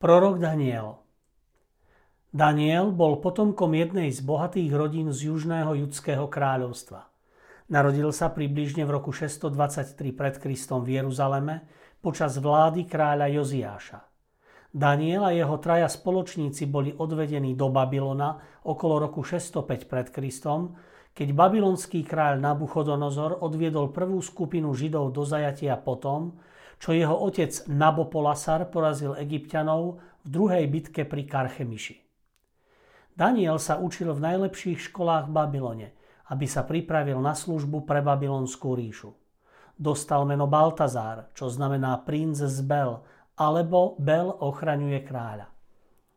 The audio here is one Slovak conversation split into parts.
Prorok Daniel Daniel bol potomkom jednej z bohatých rodín z južného judského kráľovstva. Narodil sa približne v roku 623 pred Kristom v Jeruzaleme počas vlády kráľa Joziáša. Daniel a jeho traja spoločníci boli odvedení do Babylona okolo roku 605 pred Kristom, keď babylonský kráľ Nabuchodonozor odviedol prvú skupinu Židov do zajatia potom, čo jeho otec Nabopolasar porazil egyptianov v druhej bitke pri Karchemiši. Daniel sa učil v najlepších školách v Babylone, aby sa pripravil na službu pre babylonskú ríšu. Dostal meno Baltazár, čo znamená princ z Bel, alebo Bel ochraňuje kráľa.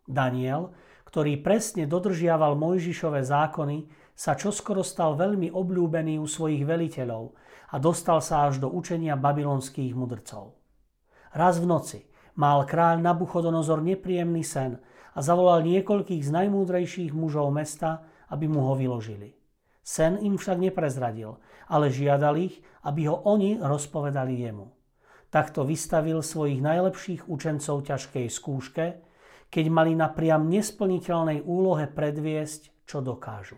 Daniel, ktorý presne dodržiaval Mojžišové zákony, sa čoskoro stal veľmi obľúbený u svojich veliteľov a dostal sa až do učenia babylonských mudrcov. Raz v noci mal kráľ Nabuchodonozor nepríjemný sen a zavolal niekoľkých z najmúdrejších mužov mesta, aby mu ho vyložili. Sen im však neprezradil, ale žiadal ich, aby ho oni rozpovedali jemu. Takto vystavil svojich najlepších učencov ťažkej skúške, keď mali na priam nesplniteľnej úlohe predviesť, čo dokážu.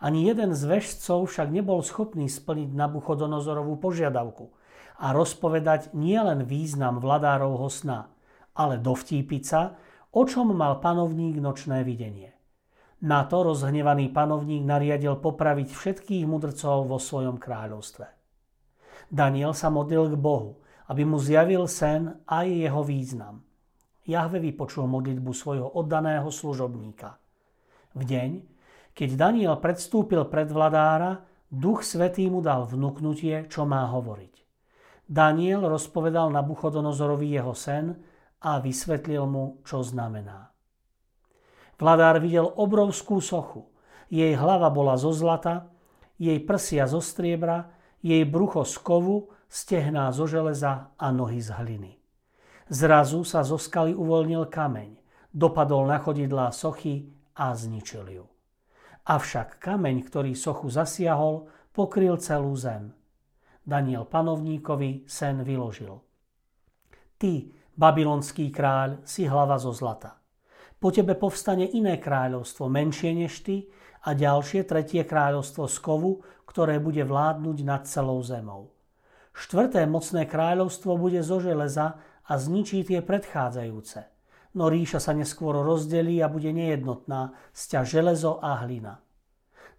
Ani jeden z vežcov však nebol schopný splniť Nabuchodonozorovú požiadavku a rozpovedať nielen význam vladárovho sna, ale dovtípiť sa, o čom mal panovník nočné videnie. Na to rozhnevaný panovník nariadil popraviť všetkých mudrcov vo svojom kráľovstve. Daniel sa modlil k Bohu, aby mu zjavil sen aj jeho význam. Jahve vypočul modlitbu svojho oddaného služobníka. V deň, keď Daniel predstúpil pred vladára, Duch Svetý mu dal vnúknutie, čo má hovoriť. Daniel rozpovedal na Buchodonozorovi jeho sen a vysvetlil mu, čo znamená. Vladár videl obrovskú sochu. Jej hlava bola zo zlata, jej prsia zo striebra, jej brucho z kovu, stehná zo železa a nohy z hliny. Zrazu sa zo skaly uvoľnil kameň, dopadol na chodidlá sochy a zničil ju. Avšak kameň, ktorý sochu zasiahol, pokryl celú zem. Daniel panovníkovi sen vyložil. Ty, babylonský kráľ, si hlava zo zlata. Po tebe povstane iné kráľovstvo, menšie než ty, a ďalšie tretie kráľovstvo z kovu, ktoré bude vládnuť nad celou zemou. Štvrté mocné kráľovstvo bude zo železa a zničí tie predchádzajúce – no ríša sa neskôr rozdelí a bude nejednotná, sťa železo a hlina.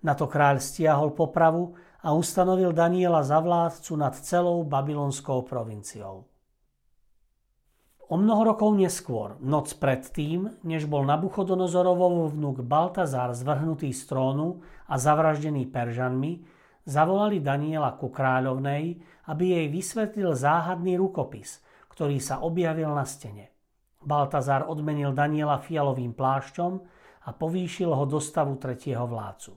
Na to kráľ stiahol popravu a ustanovil Daniela za vládcu nad celou babylonskou provinciou. O mnoho rokov neskôr, noc predtým, než bol Nabuchodonozorov vnúk Baltazar zvrhnutý z trónu a zavraždený Peržanmi, zavolali Daniela ku kráľovnej, aby jej vysvetlil záhadný rukopis, ktorý sa objavil na stene. Baltazar odmenil Daniela fialovým plášťom a povýšil ho do stavu tretieho vládcu.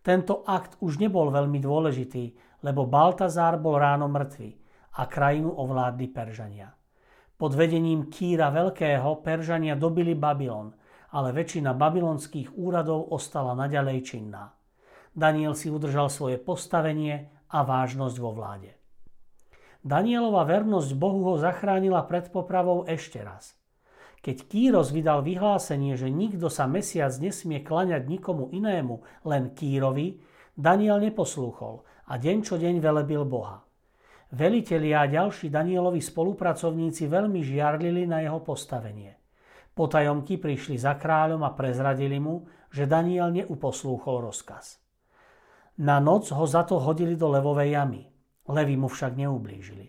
Tento akt už nebol veľmi dôležitý, lebo Baltazár bol ráno mŕtvy a krajinu ovládli Peržania. Pod vedením Kýra Veľkého Peržania dobili Babylon, ale väčšina babylonských úradov ostala naďalej činná. Daniel si udržal svoje postavenie a vážnosť vo vláde. Danielova vernosť Bohu ho zachránila pred popravou ešte raz. Keď Kýros vydal vyhlásenie, že nikto sa mesiac nesmie klaňať nikomu inému, len Kýrovi, Daniel neposlúchol a deň čo deň velebil Boha. Velitelia a ďalší Danielovi spolupracovníci veľmi žiarlili na jeho postavenie. Potajomky prišli za kráľom a prezradili mu, že Daniel neuposlúchol rozkaz. Na noc ho za to hodili do levovej jamy. Levy mu však neublížili.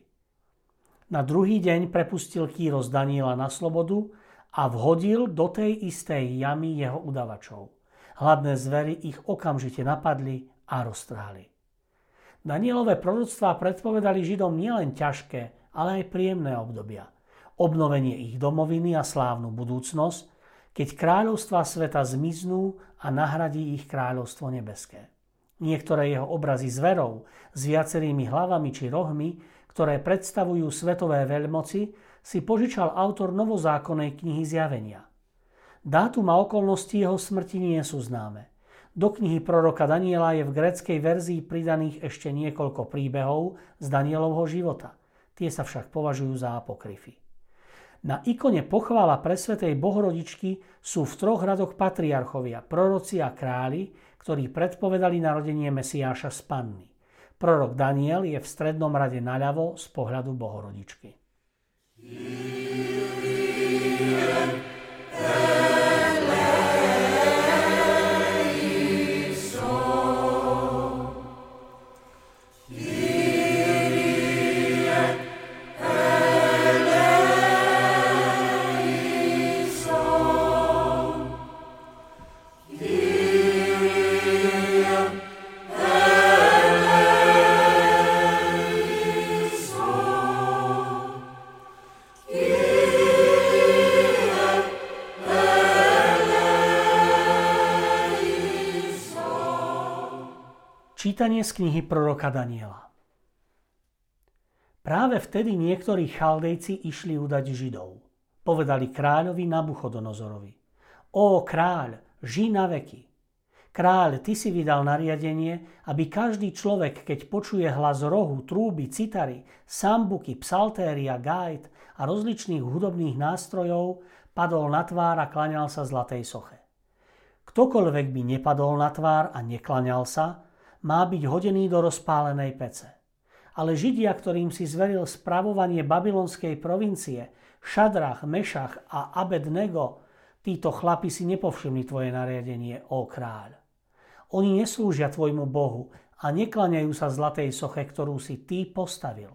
Na druhý deň prepustil Kýros Daniela na slobodu a vhodil do tej istej jamy jeho udavačov. Hladné zvery ich okamžite napadli a roztrhali. Danielové proroctvá predpovedali Židom nielen ťažké, ale aj príjemné obdobia. Obnovenie ich domoviny a slávnu budúcnosť, keď kráľovstva sveta zmiznú a nahradí ich kráľovstvo nebeské. Niektoré jeho obrazy zverov s viacerými hlavami či rohmi ktoré predstavujú svetové veľmoci, si požičal autor novozákonnej knihy Zjavenia. Dátum a okolnosti jeho smrti nie sú známe. Do knihy proroka Daniela je v greckej verzii pridaných ešte niekoľko príbehov z Danielovho života. Tie sa však považujú za apokryfy. Na ikone pochvála presvetej bohorodičky sú v troch radoch patriarchovia, proroci a králi, ktorí predpovedali narodenie Mesiáša z Panny. Prorok Daniel je v strednom rade naľavo z pohľadu Bohorodičky. Čítanie z knihy proroka Daniela. Práve vtedy niektorí chaldejci išli udať Židov. Povedali kráľovi Nabuchodonozorovi. Ó kráľ, ži na veky. Kráľ, ty si vydal nariadenie, aby každý človek, keď počuje hlas rohu, trúby, citary, sambuky, psaltéria, gajt a rozličných hudobných nástrojov, padol na tvár a klaňal sa zlatej soche. Ktokoľvek by nepadol na tvár a neklaňal sa, má byť hodený do rozpálenej pece. Ale Židia, ktorým si zveril spravovanie babylonskej provincie, Šadrach, Mešach a Abednego, títo chlapi si nepovšimli tvoje nariadenie, ó kráľ. Oni neslúžia tvojmu Bohu a neklaňajú sa zlatej soche, ktorú si ty postavil.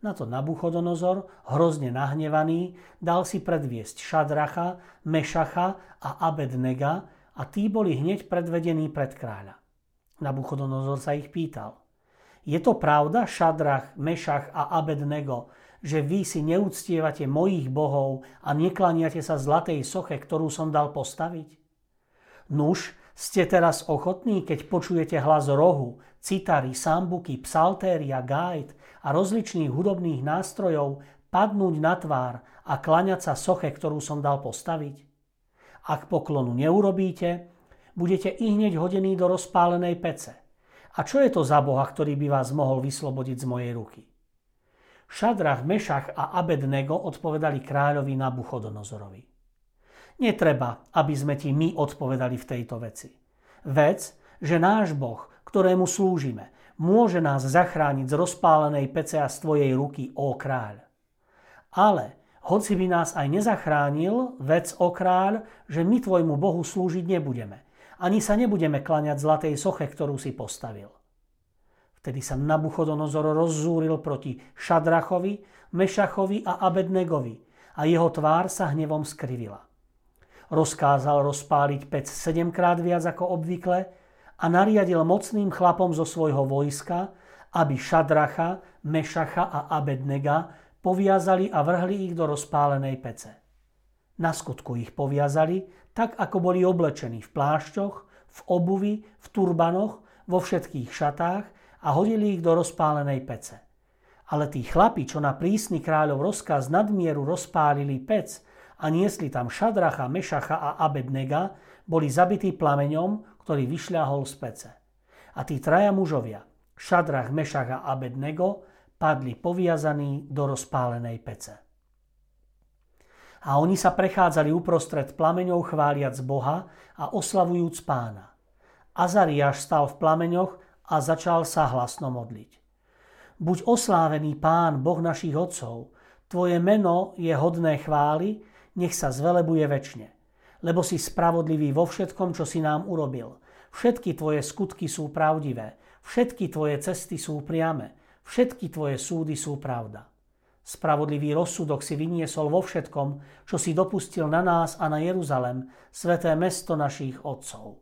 Na to Nabuchodonozor, hrozne nahnevaný, dal si predviesť Šadracha, Mešacha a Abednega a tí boli hneď predvedení pred kráľa. Nabuchodonozor sa ich pýtal. Je to pravda, Šadrach, Mešach a Abednego, že vy si neúctievate mojich bohov a neklaniate sa zlatej soche, ktorú som dal postaviť? Nuž, ste teraz ochotní, keď počujete hlas rohu, citary, sambuky, psaltéria, gajt a rozličných hudobných nástrojov padnúť na tvár a klaňať sa soche, ktorú som dal postaviť? Ak poklonu neurobíte, budete i hneď hodení do rozpálenej pece. A čo je to za Boha, ktorý by vás mohol vyslobodiť z mojej ruky? Šadrach, Mešach a Abednego odpovedali kráľovi Nabuchodonozorovi. Netreba, aby sme ti my odpovedali v tejto veci. Vec, že náš Boh, ktorému slúžime, môže nás zachrániť z rozpálenej pece a z tvojej ruky, ó kráľ. Ale hoci by nás aj nezachránil, vec o kráľ, že my tvojmu Bohu slúžiť nebudeme, ani sa nebudeme klaňať zlatej soche, ktorú si postavil. Vtedy sa Nabuchodonozor rozzúril proti Šadrachovi, Mešachovi a Abednegovi a jeho tvár sa hnevom skrivila. Rozkázal rozpáliť pec sedemkrát viac ako obvykle a nariadil mocným chlapom zo svojho vojska, aby Šadracha, Mešacha a Abednega poviazali a vrhli ich do rozpálenej pece. Na skutku ich poviazali, tak ako boli oblečení v plášťoch, v obuvi, v turbanoch, vo všetkých šatách a hodili ich do rozpálenej pece. Ale tí chlapi, čo na prísny kráľov rozkaz nadmieru rozpálili pec a niesli tam Šadracha, Mešacha a Abednega, boli zabití plameňom, ktorý vyšľahol z pece. A tí traja mužovia, Šadrach, Mešach a Abednego, padli poviazaní do rozpálenej pece a oni sa prechádzali uprostred plameňov chváliac Boha a oslavujúc pána. Azariáš stal v plameňoch a začal sa hlasno modliť. Buď oslávený pán, Boh našich otcov, tvoje meno je hodné chvály, nech sa zvelebuje väčšine. Lebo si spravodlivý vo všetkom, čo si nám urobil. Všetky tvoje skutky sú pravdivé, všetky tvoje cesty sú priame, všetky tvoje súdy sú pravda. Spravodlivý rozsudok si vyniesol vo všetkom, čo si dopustil na nás a na Jeruzalem, sveté mesto našich otcov.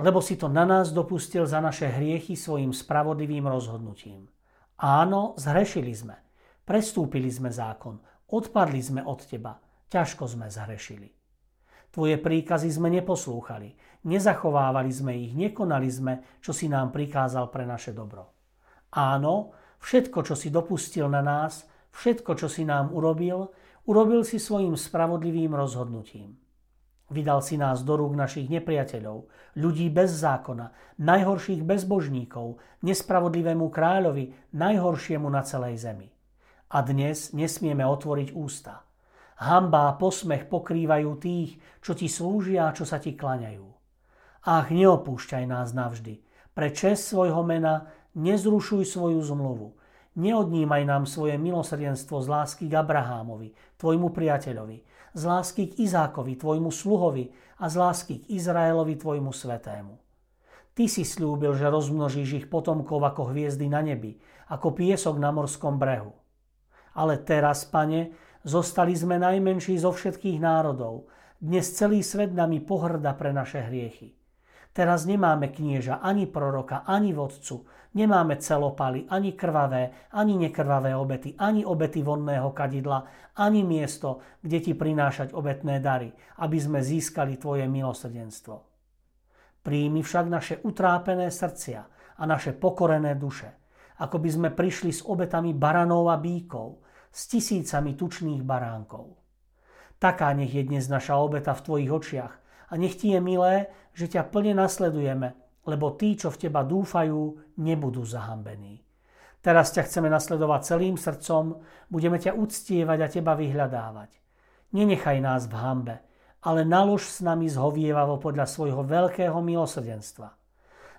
Lebo si to na nás dopustil za naše hriechy svojim spravodlivým rozhodnutím. Áno, zhrešili sme. Prestúpili sme zákon. Odpadli sme od teba. Ťažko sme zhrešili. Tvoje príkazy sme neposlúchali. Nezachovávali sme ich, nekonali sme, čo si nám prikázal pre naše dobro. Áno, všetko, čo si dopustil na nás, Všetko, čo si nám urobil, urobil si svojim spravodlivým rozhodnutím. Vydal si nás do rúk našich nepriateľov, ľudí bez zákona, najhorších bezbožníkov, nespravodlivému kráľovi, najhoršiemu na celej zemi. A dnes nesmieme otvoriť ústa. Hamba a posmech pokrývajú tých, čo ti slúžia a čo sa ti klaňajú. Ach, neopúšťaj nás navždy. Pre čest svojho mena nezrušuj svoju zmluvu Neodnímaj nám svoje milosrdenstvo z lásky k Abrahámovi, tvojmu priateľovi, z lásky k Izákovi, tvojmu sluhovi a z lásky k Izraelovi, tvojmu svetému. Ty si slúbil, že rozmnožíš ich potomkov ako hviezdy na nebi, ako piesok na morskom brehu. Ale teraz, pane, zostali sme najmenší zo všetkých národov. Dnes celý svet nami pohrda pre naše hriechy. Teraz nemáme knieža, ani proroka, ani vodcu, nemáme celopaly, ani krvavé, ani nekrvavé obety, ani obety vonného kadidla, ani miesto, kde ti prinášať obetné dary, aby sme získali tvoje milosrdenstvo. Príjmi však naše utrápené srdcia a naše pokorené duše, ako by sme prišli s obetami baranov a bíkov, s tisícami tučných baránkov. Taká nech je dnes naša obeta v tvojich očiach a nech ti je milé, že ťa plne nasledujeme, lebo tí, čo v teba dúfajú, nebudú zahambení. Teraz ťa chceme nasledovať celým srdcom, budeme ťa uctievať a teba vyhľadávať. Nenechaj nás v hambe, ale nalož s nami zhovievavo podľa svojho veľkého milosrdenstva.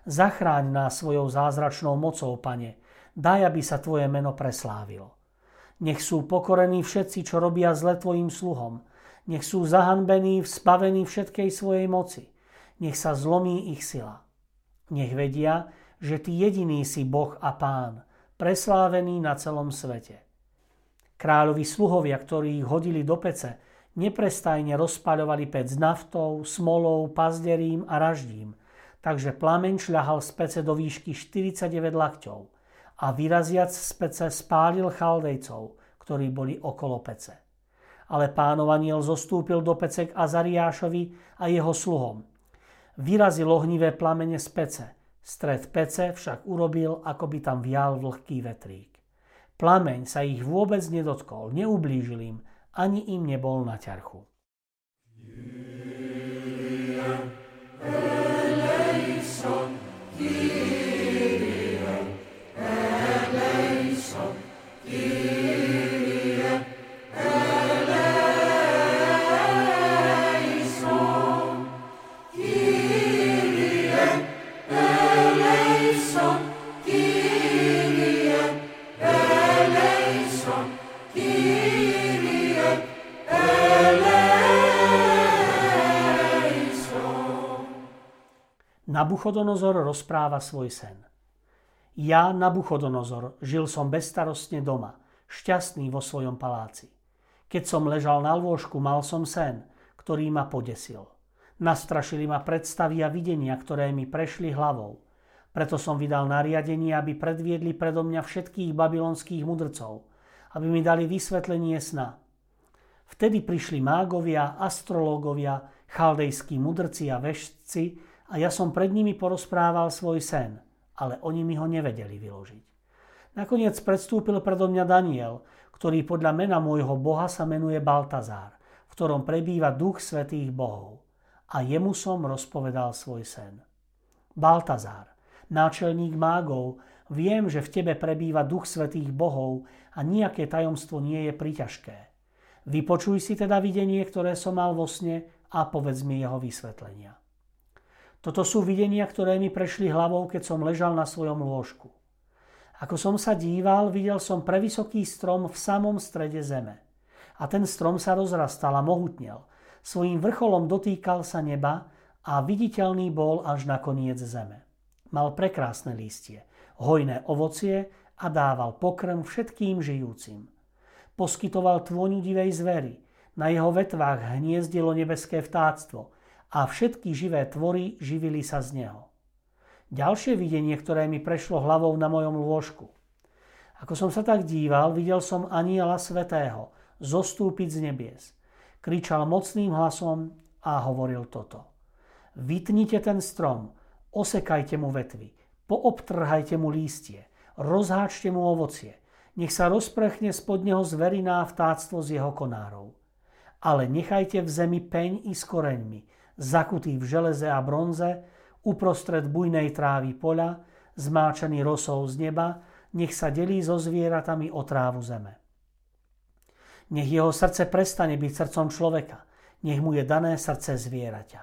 Zachráň nás svojou zázračnou mocou, Pane, daj, aby sa Tvoje meno preslávilo. Nech sú pokorení všetci, čo robia zle Tvojim sluhom. Nech sú zahanbení, spavení všetkej svojej moci nech sa zlomí ich sila. Nech vedia, že Ty jediný si Boh a Pán, preslávený na celom svete. Kráľovi sluhovia, ktorí ich hodili do pece, neprestajne rozpaľovali pec naftou, smolou, pazderím a raždím, takže plameň šľahal z pece do výšky 49 lakťov a vyraziac z pece spálil chaldejcov, ktorí boli okolo pece. Ale aniel zostúpil do pece k Azariášovi a jeho sluhom Vyrazil ohnivé plamene z pece. Stred pece však urobil, ako by tam vial vlhký vetrík. Plameň sa ich vôbec nedotkol, neublížil im, ani im nebol na ťarchu. Nabuchodonozor rozpráva svoj sen. Ja, Nabuchodonozor, žil som bezstarostne doma, šťastný vo svojom paláci. Keď som ležal na lôžku, mal som sen, ktorý ma podesil. Nastrašili ma predstavy a videnia, ktoré mi prešli hlavou. Preto som vydal nariadenie, aby predviedli predo mňa všetkých babylonských mudrcov, aby mi dali vysvetlenie sna. Vtedy prišli mágovia, astrológovia, chaldejskí mudrci a vešci, a ja som pred nimi porozprával svoj sen, ale oni mi ho nevedeli vyložiť. Nakoniec predstúpil predo mňa Daniel, ktorý podľa mena môjho boha sa menuje Baltazár, v ktorom prebýva duch svetých bohov. A jemu som rozpovedal svoj sen. Baltazár, náčelník mágov, viem, že v tebe prebýva duch svetých bohov a nejaké tajomstvo nie je priťažké. Vypočuj si teda videnie, ktoré som mal vo sne a povedz mi jeho vysvetlenia. Toto sú videnia, ktoré mi prešli hlavou, keď som ležal na svojom lôžku. Ako som sa díval, videl som prevysoký strom v samom strede zeme. A ten strom sa rozrastal a mohutnel. Svojím vrcholom dotýkal sa neba a viditeľný bol až na koniec zeme. Mal prekrásne lístie, hojné ovocie a dával pokrm všetkým žijúcim. poskytoval tvôňu divej zvery. Na jeho vetvách hniezdilo nebeské vtáctvo a všetky živé tvory živili sa z neho. Ďalšie videnie, ktoré mi prešlo hlavou na mojom lôžku. Ako som sa tak díval, videl som aniela svetého zostúpiť z nebies. Kričal mocným hlasom a hovoril toto. Vytnite ten strom, osekajte mu vetvy, poobtrhajte mu lístie, rozháčte mu ovocie, nech sa rozprechne spod neho zveriná vtáctvo z jeho konárov. Ale nechajte v zemi peň i s koreňmi, zakutý v železe a bronze, uprostred bujnej trávy poľa, zmáčaný rosou z neba, nech sa delí so zvieratami o trávu zeme. Nech jeho srdce prestane byť srdcom človeka, nech mu je dané srdce zvieraťa.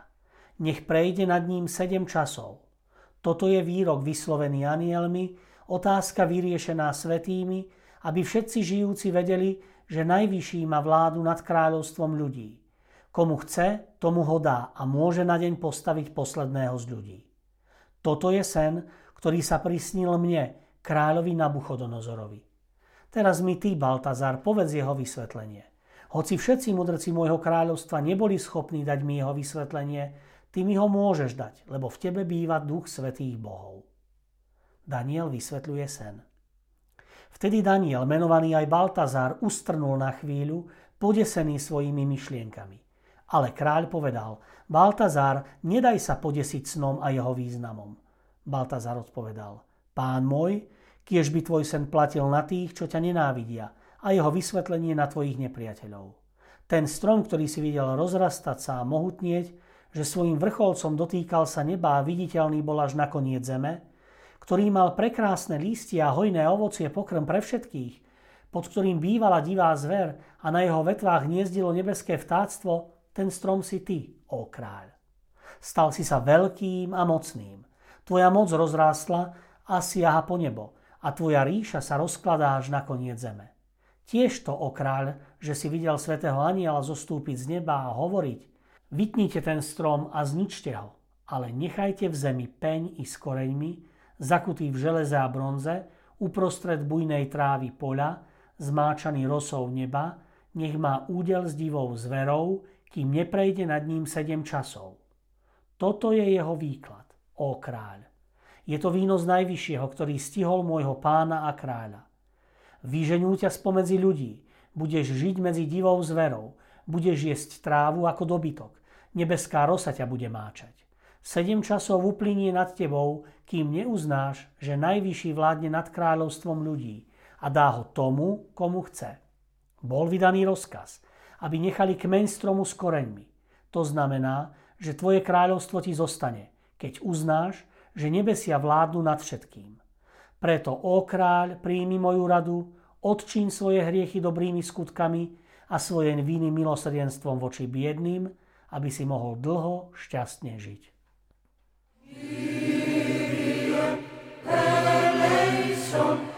Nech prejde nad ním sedem časov. Toto je výrok vyslovený anielmi, otázka vyriešená svetými, aby všetci žijúci vedeli, že najvyšší má vládu nad kráľovstvom ľudí. Komu chce, tomu ho dá a môže na deň postaviť posledného z ľudí. Toto je sen, ktorý sa prisnil mne, kráľovi Nabuchodonozorovi. Teraz mi ty, Baltazar, povedz jeho vysvetlenie. Hoci všetci mudrci môjho kráľovstva neboli schopní dať mi jeho vysvetlenie, ty mi ho môžeš dať, lebo v tebe býva duch svetých bohov. Daniel vysvetľuje sen. Vtedy Daniel, menovaný aj Baltazár, ustrnul na chvíľu, podesený svojimi myšlienkami. Ale kráľ povedal, Baltazár, nedaj sa podesiť snom a jeho významom. Baltazár odpovedal, pán môj, kiež by tvoj sen platil na tých, čo ťa nenávidia a jeho vysvetlenie na tvojich nepriateľov. Ten strom, ktorý si videl rozrastať sa a mohutnieť, že svojim vrcholcom dotýkal sa neba a viditeľný bol až na koniec zeme, ktorý mal prekrásne lístia a hojné ovocie pokrm pre všetkých, pod ktorým bývala divá zver a na jeho vetvách hniezdilo nebeské vtáctvo, ten strom si ty, ó kráľ. Stal si sa veľkým a mocným. Tvoja moc rozrástla a siaha po nebo a tvoja ríša sa rozkladá až na koniec zeme. Tiež to, o kráľ, že si videl svätého aniela zostúpiť z neba a hovoriť, vytnite ten strom a zničte ho, ale nechajte v zemi peň i s koreňmi, zakutý v železe a bronze, uprostred bujnej trávy poľa, zmáčaný rosou neba, nech má údel s divou zverou, kým neprejde nad ním sedem časov. Toto je jeho výklad, ó kráľ. Je to víno z najvyššieho, ktorý stihol môjho pána a kráľa. Vyženú ťa spomedzi ľudí, budeš žiť medzi divou zverou, budeš jesť trávu ako dobytok, nebeská rosa ťa bude máčať. Sedem časov uplynie nad tebou, kým neuznáš, že najvyšší vládne nad kráľovstvom ľudí a dá ho tomu, komu chce. Bol vydaný rozkaz, aby nechali kmeň stromu s koreňmi. To znamená, že tvoje kráľovstvo ti zostane, keď uznáš, že nebesia vládnu nad všetkým. Preto, ó kráľ, príjmi moju radu, odčín svoje hriechy dobrými skutkami a svoje viny milosrdenstvom voči biedným, aby si mohol dlho šťastne žiť. Kyrie